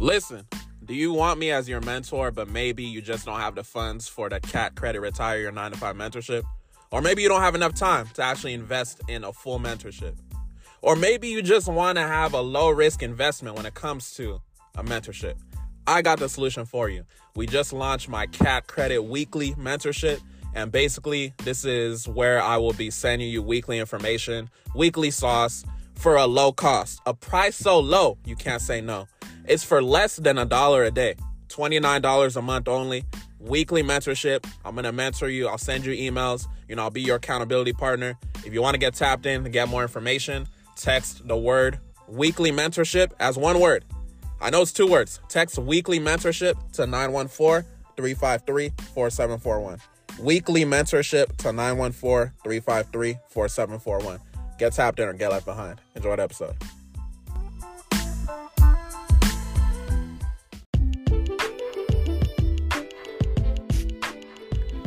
Listen, do you want me as your mentor, but maybe you just don't have the funds for the CAT Credit Retire Your 9 to 5 mentorship? Or maybe you don't have enough time to actually invest in a full mentorship. Or maybe you just want to have a low risk investment when it comes to a mentorship. I got the solution for you. We just launched my CAT Credit Weekly mentorship. And basically, this is where I will be sending you weekly information, weekly sauce for a low cost, a price so low you can't say no. It's for less than a dollar a day, $29 a month only. Weekly mentorship. I'm gonna mentor you. I'll send you emails. You know, I'll be your accountability partner. If you want to get tapped in to get more information, text the word weekly mentorship as one word. I know it's two words. Text weekly mentorship to 914 353 4741. Weekly mentorship to 914 353 4741. Get tapped in or get left behind. Enjoy the episode.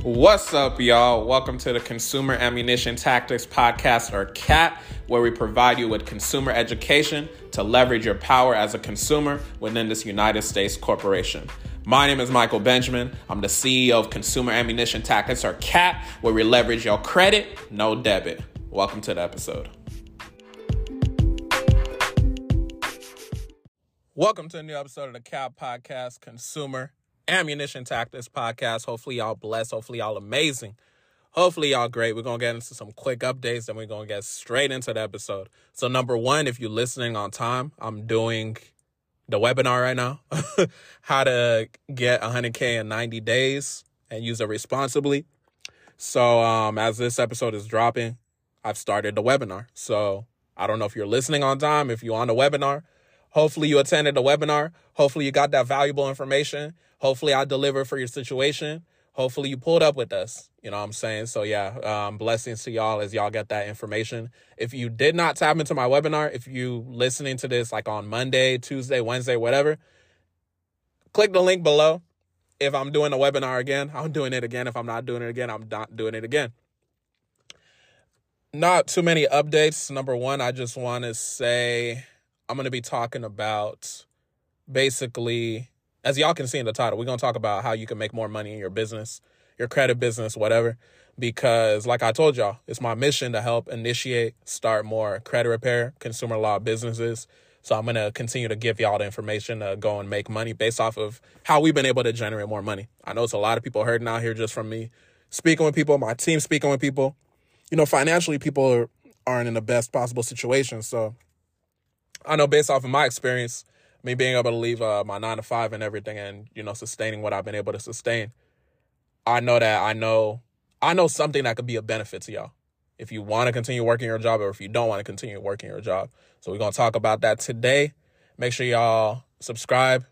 What's up, y'all? Welcome to the Consumer Ammunition Tactics Podcast, or CAT, where we provide you with consumer education to leverage your power as a consumer within this United States corporation. My name is Michael Benjamin. I'm the CEO of Consumer Ammunition Tactics, or CAT, where we leverage your credit, no debit. Welcome to the episode. Welcome to a new episode of the CAT Podcast, Consumer Ammunition Tactics podcast. Hopefully, y'all blessed. Hopefully, y'all amazing. Hopefully, y'all great. We're going to get into some quick updates and we're going to get straight into the episode. So, number one, if you're listening on time, I'm doing the webinar right now how to get 100K in 90 days and use it responsibly. So, um, as this episode is dropping, I've started the webinar. So, I don't know if you're listening on time, if you're on the webinar. Hopefully, you attended the webinar. Hopefully, you got that valuable information. Hopefully, I deliver for your situation. Hopefully, you pulled up with us. You know what I'm saying? So, yeah, um, blessings to y'all as y'all get that information. If you did not tap into my webinar, if you listening to this like on Monday, Tuesday, Wednesday, whatever, click the link below. If I'm doing the webinar again, I'm doing it again. If I'm not doing it again, I'm not doing it again. Not too many updates. Number one, I just want to say I'm going to be talking about basically as y'all can see in the title, we're going to talk about how you can make more money in your business, your credit business, whatever. Because, like I told y'all, it's my mission to help initiate, start more credit repair, consumer law businesses. So I'm going to continue to give y'all the information to go and make money based off of how we've been able to generate more money. I know it's a lot of people hurting out here just from me speaking with people, my team speaking with people. You know, financially, people are, aren't in the best possible situation. So I know based off of my experience, me being able to leave uh, my nine to five and everything and you know sustaining what i've been able to sustain i know that i know i know something that could be a benefit to y'all. If you want to continue working your job or if you don't want to continue working your job. So we're to talk about that today. Make sure y'all subscribe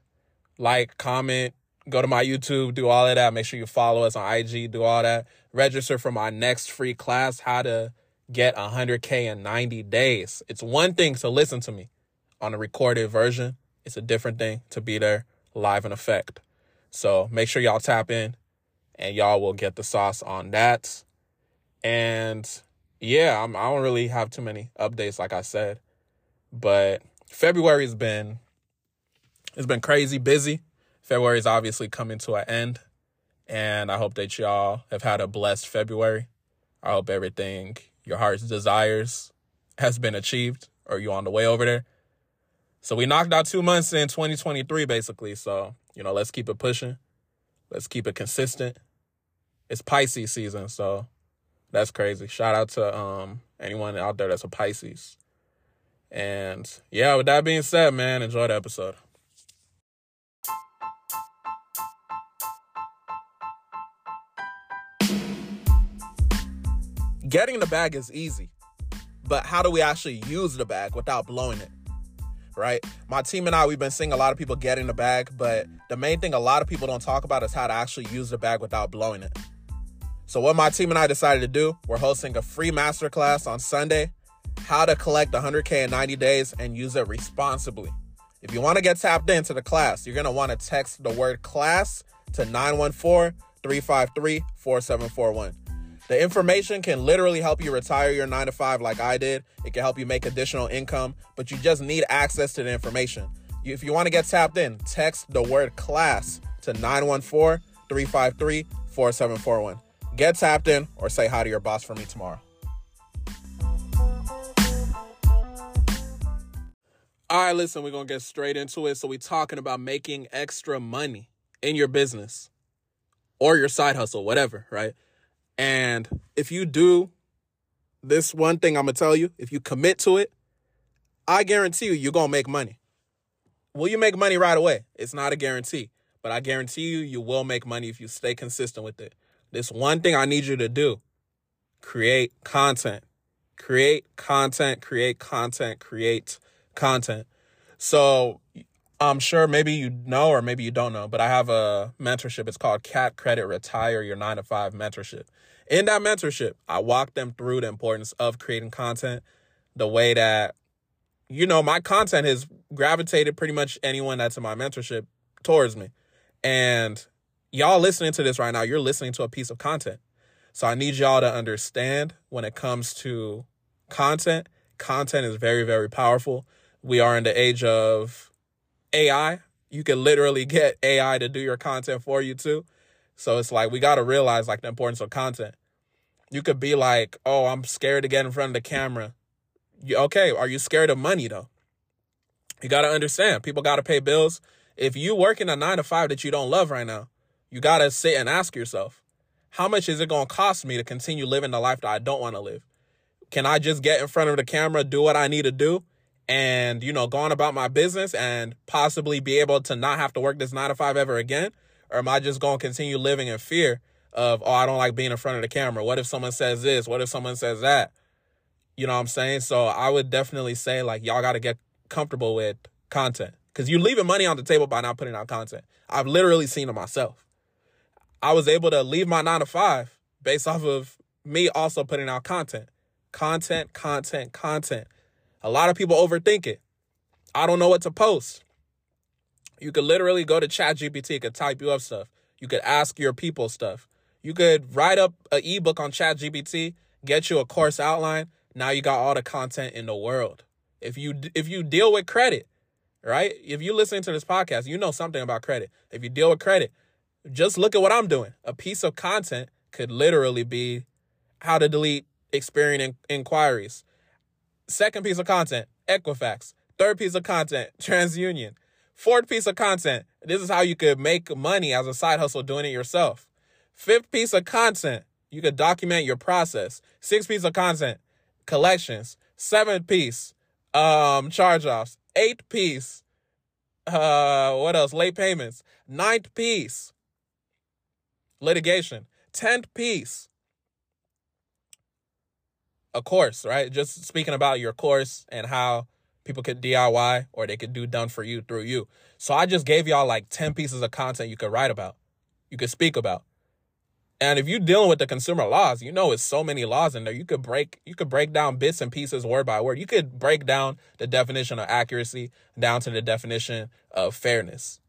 like comment go to my youtube do all of that. Make sure you follow us on ig do all that. Register for my next free class how to get 100k in 90 days. It's one thing to listen to me on a recorded version it's a different thing to be there live in effect. So make sure y'all tap in and y'all will get the sauce on that. And yeah, I'm, I don't really have too many updates, like I said, but February has been it's been crazy busy. February is obviously coming to an end, and I hope that y'all have had a blessed February. I hope everything your heart's desires has been achieved, or you on the way over there. So we knocked out two months in 2023, basically. So, you know, let's keep it pushing. Let's keep it consistent. It's Pisces season, so that's crazy. Shout out to um anyone out there that's a Pisces. And yeah, with that being said, man, enjoy the episode. Getting the bag is easy, but how do we actually use the bag without blowing it? Right? My team and I, we've been seeing a lot of people get in the bag, but the main thing a lot of people don't talk about is how to actually use the bag without blowing it. So, what my team and I decided to do, we're hosting a free masterclass on Sunday how to collect 100K in 90 days and use it responsibly. If you want to get tapped into the class, you're going to want to text the word class to 914 353 4741. The information can literally help you retire your nine to five like I did. It can help you make additional income, but you just need access to the information. If you want to get tapped in, text the word class to 914 353 4741. Get tapped in or say hi to your boss for me tomorrow. All right, listen, we're going to get straight into it. So, we're talking about making extra money in your business or your side hustle, whatever, right? And if you do this one thing I'm going to tell you, if you commit to it, I guarantee you, you're going to make money. Will you make money right away? It's not a guarantee, but I guarantee you, you will make money if you stay consistent with it. This one thing I need you to do create content. Create content, create content, create content. So I'm sure maybe you know or maybe you don't know, but I have a mentorship. It's called Cat Credit Retire Your 9 to 5 Mentorship. In that mentorship, I walk them through the importance of creating content, the way that you know, my content has gravitated pretty much anyone that's in my mentorship towards me. And y'all listening to this right now, you're listening to a piece of content. So I need y'all to understand when it comes to content, content is very, very powerful. We are in the age of AI. You can literally get AI to do your content for you too. So it's like we got to realize like the importance of content. You could be like, "Oh, I'm scared to get in front of the camera." You, okay, are you scared of money though? You got to understand, people got to pay bills. If you work in a 9 to 5 that you don't love right now, you got to sit and ask yourself, how much is it going to cost me to continue living the life that I don't want to live? Can I just get in front of the camera, do what I need to do, and, you know, go on about my business and possibly be able to not have to work this nine to five ever again? Or am I just going to continue living in fear of, oh, I don't like being in front of the camera? What if someone says this? What if someone says that? You know what I'm saying? So I would definitely say, like, y'all got to get comfortable with content because you're leaving money on the table by not putting out content. I've literally seen it myself. I was able to leave my nine to five based off of me also putting out content. Content, content, content. A lot of people overthink it. I don't know what to post. You could literally go to Chat GPT, it could type you up stuff. You could ask your people stuff. You could write up an ebook on Chat GPT, get you a course outline. Now you got all the content in the world. If you if you deal with credit, right? If you listening to this podcast, you know something about credit. If you deal with credit, just look at what I'm doing. A piece of content could literally be how to delete Experian inquiries. Second piece of content, Equifax. Third piece of content, TransUnion. Fourth piece of content, this is how you could make money as a side hustle doing it yourself. Fifth piece of content, you could document your process. Sixth piece of content, collections. Seventh piece, um, charge offs. Eighth piece, uh, what else? Late payments. Ninth piece, litigation. Tenth piece, a course, right? Just speaking about your course and how people could DIY or they could do done for you through you. So I just gave y'all like 10 pieces of content you could write about, you could speak about. And if you're dealing with the consumer laws, you know it's so many laws in there. You could break you could break down bits and pieces word by word. You could break down the definition of accuracy down to the definition of fairness.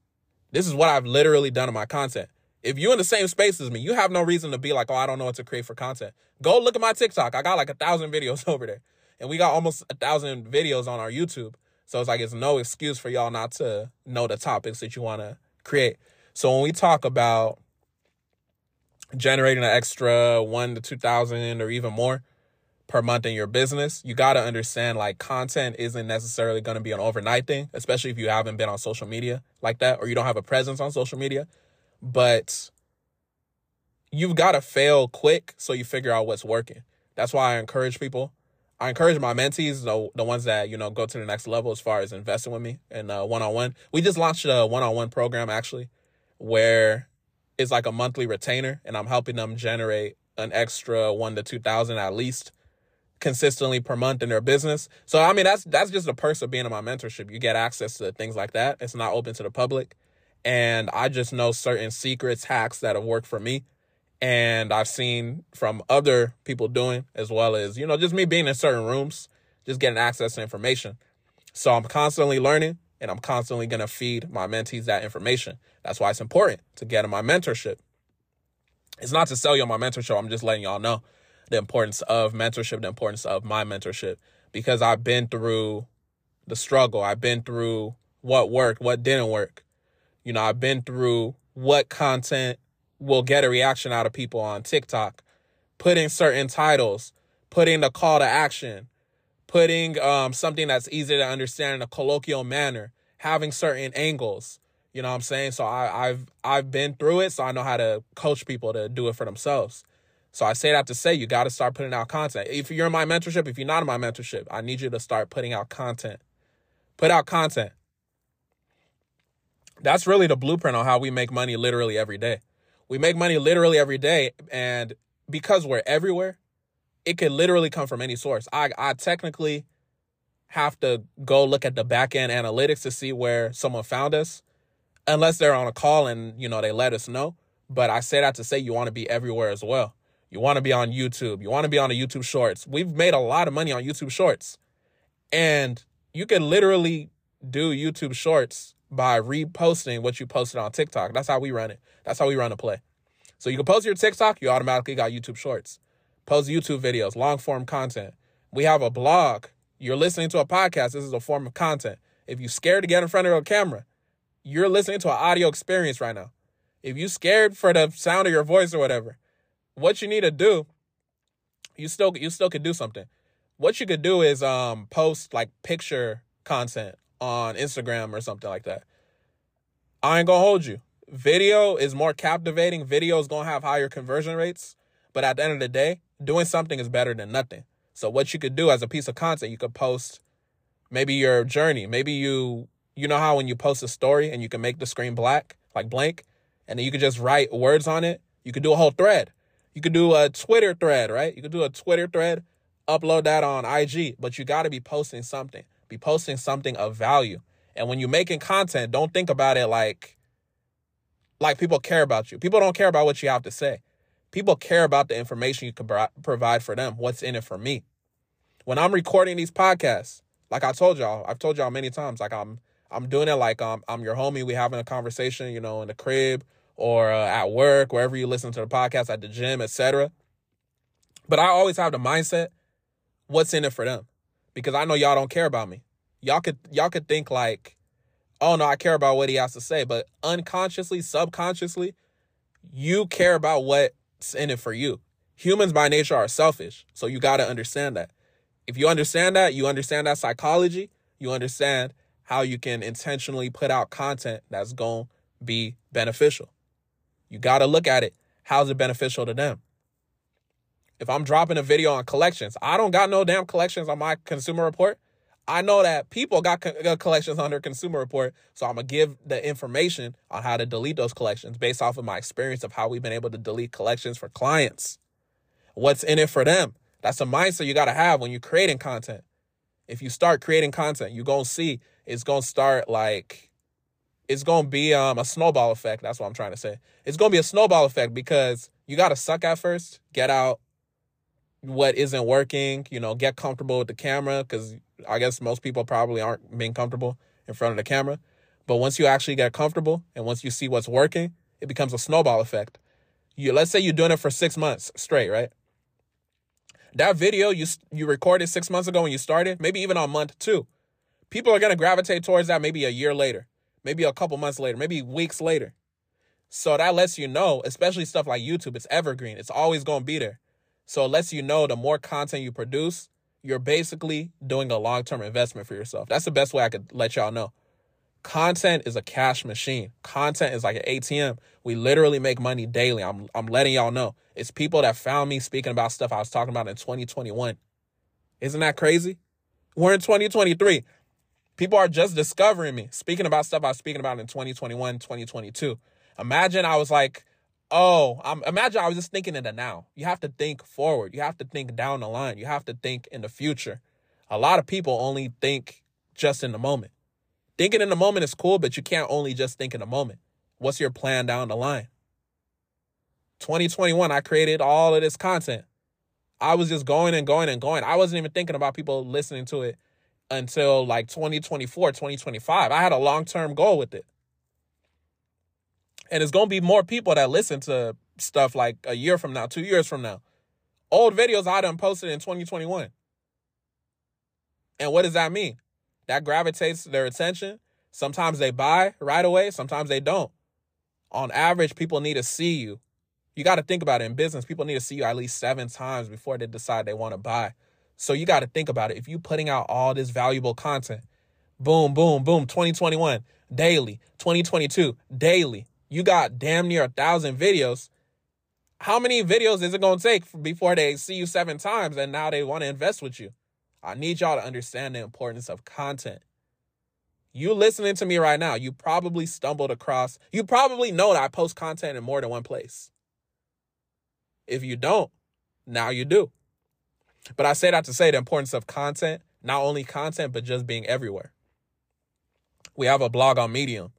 This is what I've literally done in my content. If you're in the same space as me, you have no reason to be like, oh, I don't know what to create for content. Go look at my TikTok. I got like a thousand videos over there. And we got almost a thousand videos on our YouTube. So it's like it's no excuse for y'all not to know the topics that you want to create. So when we talk about generating an extra one to two thousand or even more per month in your business, you got to understand like content isn't necessarily going to be an overnight thing, especially if you haven't been on social media like that or you don't have a presence on social media but you've got to fail quick so you figure out what's working. That's why I encourage people. I encourage my mentees, the, the ones that, you know, go to the next level as far as investing with me and uh, one on one. We just launched a one on one program actually where it's like a monthly retainer and I'm helping them generate an extra one to 2000 at least consistently per month in their business. So I mean that's that's just a perk of being in my mentorship. You get access to things like that. It's not open to the public. And I just know certain secrets, hacks that have worked for me. And I've seen from other people doing, as well as, you know, just me being in certain rooms, just getting access to information. So I'm constantly learning and I'm constantly going to feed my mentees that information. That's why it's important to get in my mentorship. It's not to sell you on my mentorship. I'm just letting y'all know the importance of mentorship, the importance of my mentorship, because I've been through the struggle. I've been through what worked, what didn't work. You know, I've been through what content will get a reaction out of people on TikTok, putting certain titles, putting the call to action, putting um, something that's easy to understand in a colloquial manner, having certain angles. You know what I'm saying? So I, I've I've been through it, so I know how to coach people to do it for themselves. So I say that to say you got to start putting out content. If you're in my mentorship, if you're not in my mentorship, I need you to start putting out content. Put out content. That's really the blueprint on how we make money literally every day. We make money literally every day, and because we're everywhere, it could literally come from any source. I I technically have to go look at the back end analytics to see where someone found us, unless they're on a call and you know they let us know. But I say that to say you want to be everywhere as well. You want to be on YouTube. You want to be on the YouTube Shorts. We've made a lot of money on YouTube Shorts, and you can literally do YouTube Shorts by reposting what you posted on TikTok. That's how we run it. That's how we run the play. So you can post your TikTok, you automatically got YouTube Shorts. Post YouTube videos, long form content. We have a blog. You're listening to a podcast. This is a form of content. If you're scared to get in front of a camera, you're listening to an audio experience right now. If you're scared for the sound of your voice or whatever, what you need to do, you still you still could do something. What you could do is um post like picture content on Instagram or something like that. I ain't gonna hold you. Video is more captivating. Video is gonna have higher conversion rates. But at the end of the day, doing something is better than nothing. So what you could do as a piece of content, you could post maybe your journey. Maybe you you know how when you post a story and you can make the screen black, like blank, and then you could just write words on it. You could do a whole thread. You could do a Twitter thread, right? You could do a Twitter thread, upload that on IG, but you got to be posting something be posting something of value. And when you're making content, don't think about it like like people care about you. People don't care about what you have to say. People care about the information you can provide for them. What's in it for me? When I'm recording these podcasts, like I told y'all, I've told y'all many times, like I'm I'm doing it like um, I'm your homie. We having a conversation, you know, in the crib or uh, at work, wherever you listen to the podcast, at the gym, etc. But I always have the mindset, what's in it for them? Because I know y'all don't care about me. Y'all could y'all could think like, oh no, I care about what he has to say, but unconsciously, subconsciously, you care about what's in it for you. Humans by nature are selfish, so you got to understand that. If you understand that, you understand that psychology, you understand how you can intentionally put out content that's going to be beneficial. You got to look at it. How's it beneficial to them? If I'm dropping a video on collections, I don't got no damn collections on my consumer report. I know that people got co- collections on their consumer report, so I'm gonna give the information on how to delete those collections based off of my experience of how we've been able to delete collections for clients. What's in it for them? That's a mindset you gotta have when you're creating content. If you start creating content, you're gonna see it's gonna start like it's gonna be um, a snowball effect. That's what I'm trying to say. It's gonna be a snowball effect because you gotta suck at first, get out, what isn't working, you know, get comfortable with the camera because I guess most people probably aren't being comfortable in front of the camera. But once you actually get comfortable and once you see what's working, it becomes a snowball effect. You let's say you're doing it for 6 months straight, right? That video you you recorded 6 months ago when you started, maybe even on month 2. People are to gravitate towards that maybe a year later, maybe a couple months later, maybe weeks later. So that lets you know, especially stuff like YouTube, it's evergreen. It's always to be there. So it lets you know the more content you produce, you're basically doing a long term investment for yourself. That's the best way I could let y'all know. Content is a cash machine. Content is like an ATM. We literally make money daily. I'm I'm letting y'all know. It's people that found me speaking about stuff I was talking about in 2021. Isn't that crazy? We're in 2023. People are just discovering me, speaking about stuff I was speaking about in 2021, 2022. Imagine I was like oh, I'm, imagine I was just thinking in the now. You have to think forward. You have to think down the line. You have to think in the future. A lot of people only think just in the moment. Thinking in the moment is cool, but you can't only just think in the moment. What's your plan down the line? 2021, I created all of this content. I was just going and going and going. I wasn't even thinking about people listening to it until like 2024, 2025. I had a long term goal with it. And it's going to be more people that listen to stuff like a year from now, two years from now. Old videos I done posted in 2021. And what does that mean? That gravitates their attention. Sometimes they buy right away, sometimes they don't. On average, people need to see you. You got to think about it in business. People need to see you at least seven times before they decide they want to buy. So you got to think about it. If you putting out all this valuable content, boom, boom, boom, 2021 daily, 2022 daily, you got damn near a thousand videos. How many videos is it going to take before they see you seven times and now they want to invest with you? I need y'all to understand the importance of content. You listening to me right now, you probably stumbled across, you probably know that I post content in more than one place. If you don't, now you do. But I say that to say the importance of content, not only content, but just being everywhere. We have a blog on Medium.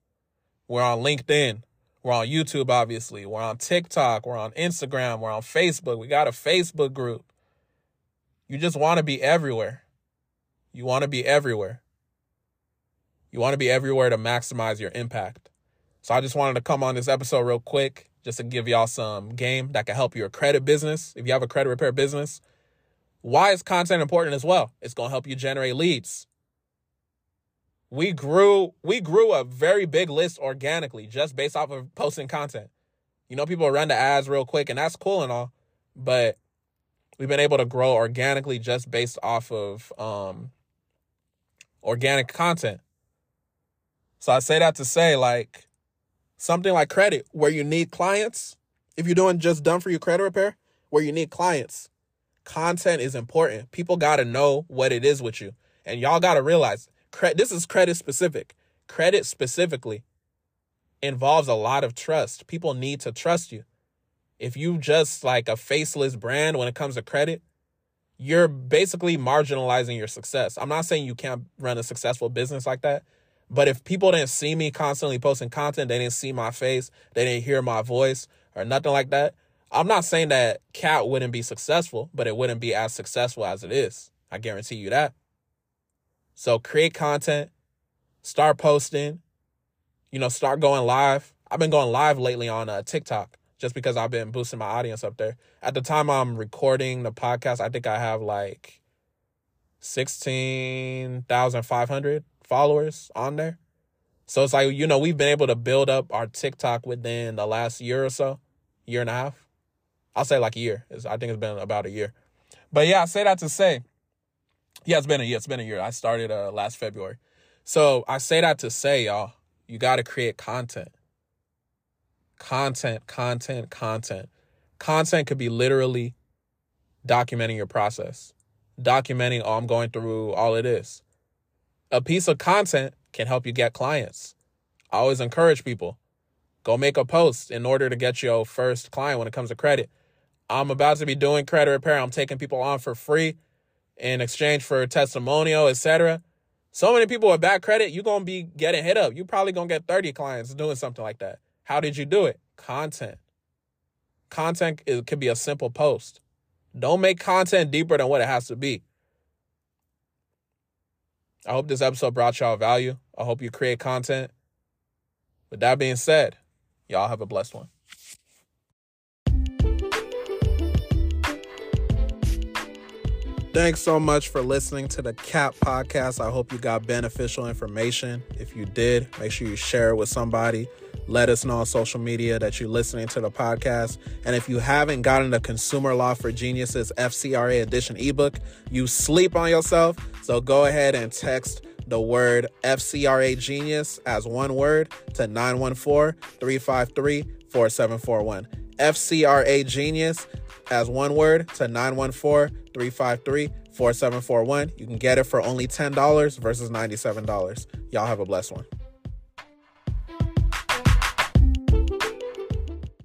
We're on LinkedIn. We're on YouTube, obviously. We're on TikTok. We're on Instagram. We're on Facebook. We got a Facebook group. You just want to be everywhere. You want to be everywhere. You want to be everywhere to maximize your impact. So I just wanted to come on this episode real quick just to give y'all some game that can help your credit business. If you have a credit repair business, why is content important as well? It's going to help you generate leads. We grew we grew a very big list organically just based off of posting content. You know, people run the ads real quick and that's cool and all, but we've been able to grow organically just based off of um organic content. So I say that to say like something like credit where you need clients, if you're doing just done for you credit repair, where you need clients, content is important. People got to know what it is with you. And y'all got to realize credit this is credit specific. Credit specifically involves a lot of trust. People need to trust you. If you just like a faceless brand when it comes to credit, you're basically marginalizing your success. I'm not saying you can't run a successful business like that, but if people didn't see me constantly posting content, they didn't see my face, they didn't hear my voice or nothing like that. I'm not saying that Cat wouldn't be successful, but it wouldn't be as successful as it is. I guarantee you that. So create content, start posting, you know, start going live. I've been going live lately on uh, TikTok just because I've been boosting my audience up there. At the time I'm recording the podcast, I think I have like 16,500 followers on there. So it's like, you know, we've been able to build up our TikTok within the last year or so, year and a half. I'll say like a year. It's, I think it's been about a year. But yeah, I say that to say, yeah, it's been a year. It's been a year. I started uh, last February. So I say that to say, y'all, you got to create content. Content, content, content. Content could be literally documenting your process, documenting, oh, I'm going through all of this a piece of content can help you get clients. I always encourage people go make a post in order to get your first client when it comes to credit. I'm about to be doing credit repair. I'm taking people on for free in exchange for testimonial, etc. So many people with bad credit, you're to be getting hit up. You're probably to get 30 clients doing something like that. How did you do it? Content. Content it could be a simple post. Don't make content deeper than what it has to be. I hope this episode brought y'all value. I hope you create content. With that being said, y'all have a blessed one. Thanks so much for listening to the CAT podcast. I hope you got beneficial information. If you did, make sure you share it with somebody. Let us know on social media that you're listening to the podcast. And if you haven't gotten the Consumer Law for Geniuses FCRA edition ebook, you sleep on yourself. So go ahead and text the word FCRA Genius as one word to 914 353 4741. FCRA Genius as one word to 914 353 4741. You can get it for only $10 versus $97. Y'all have a blessed one.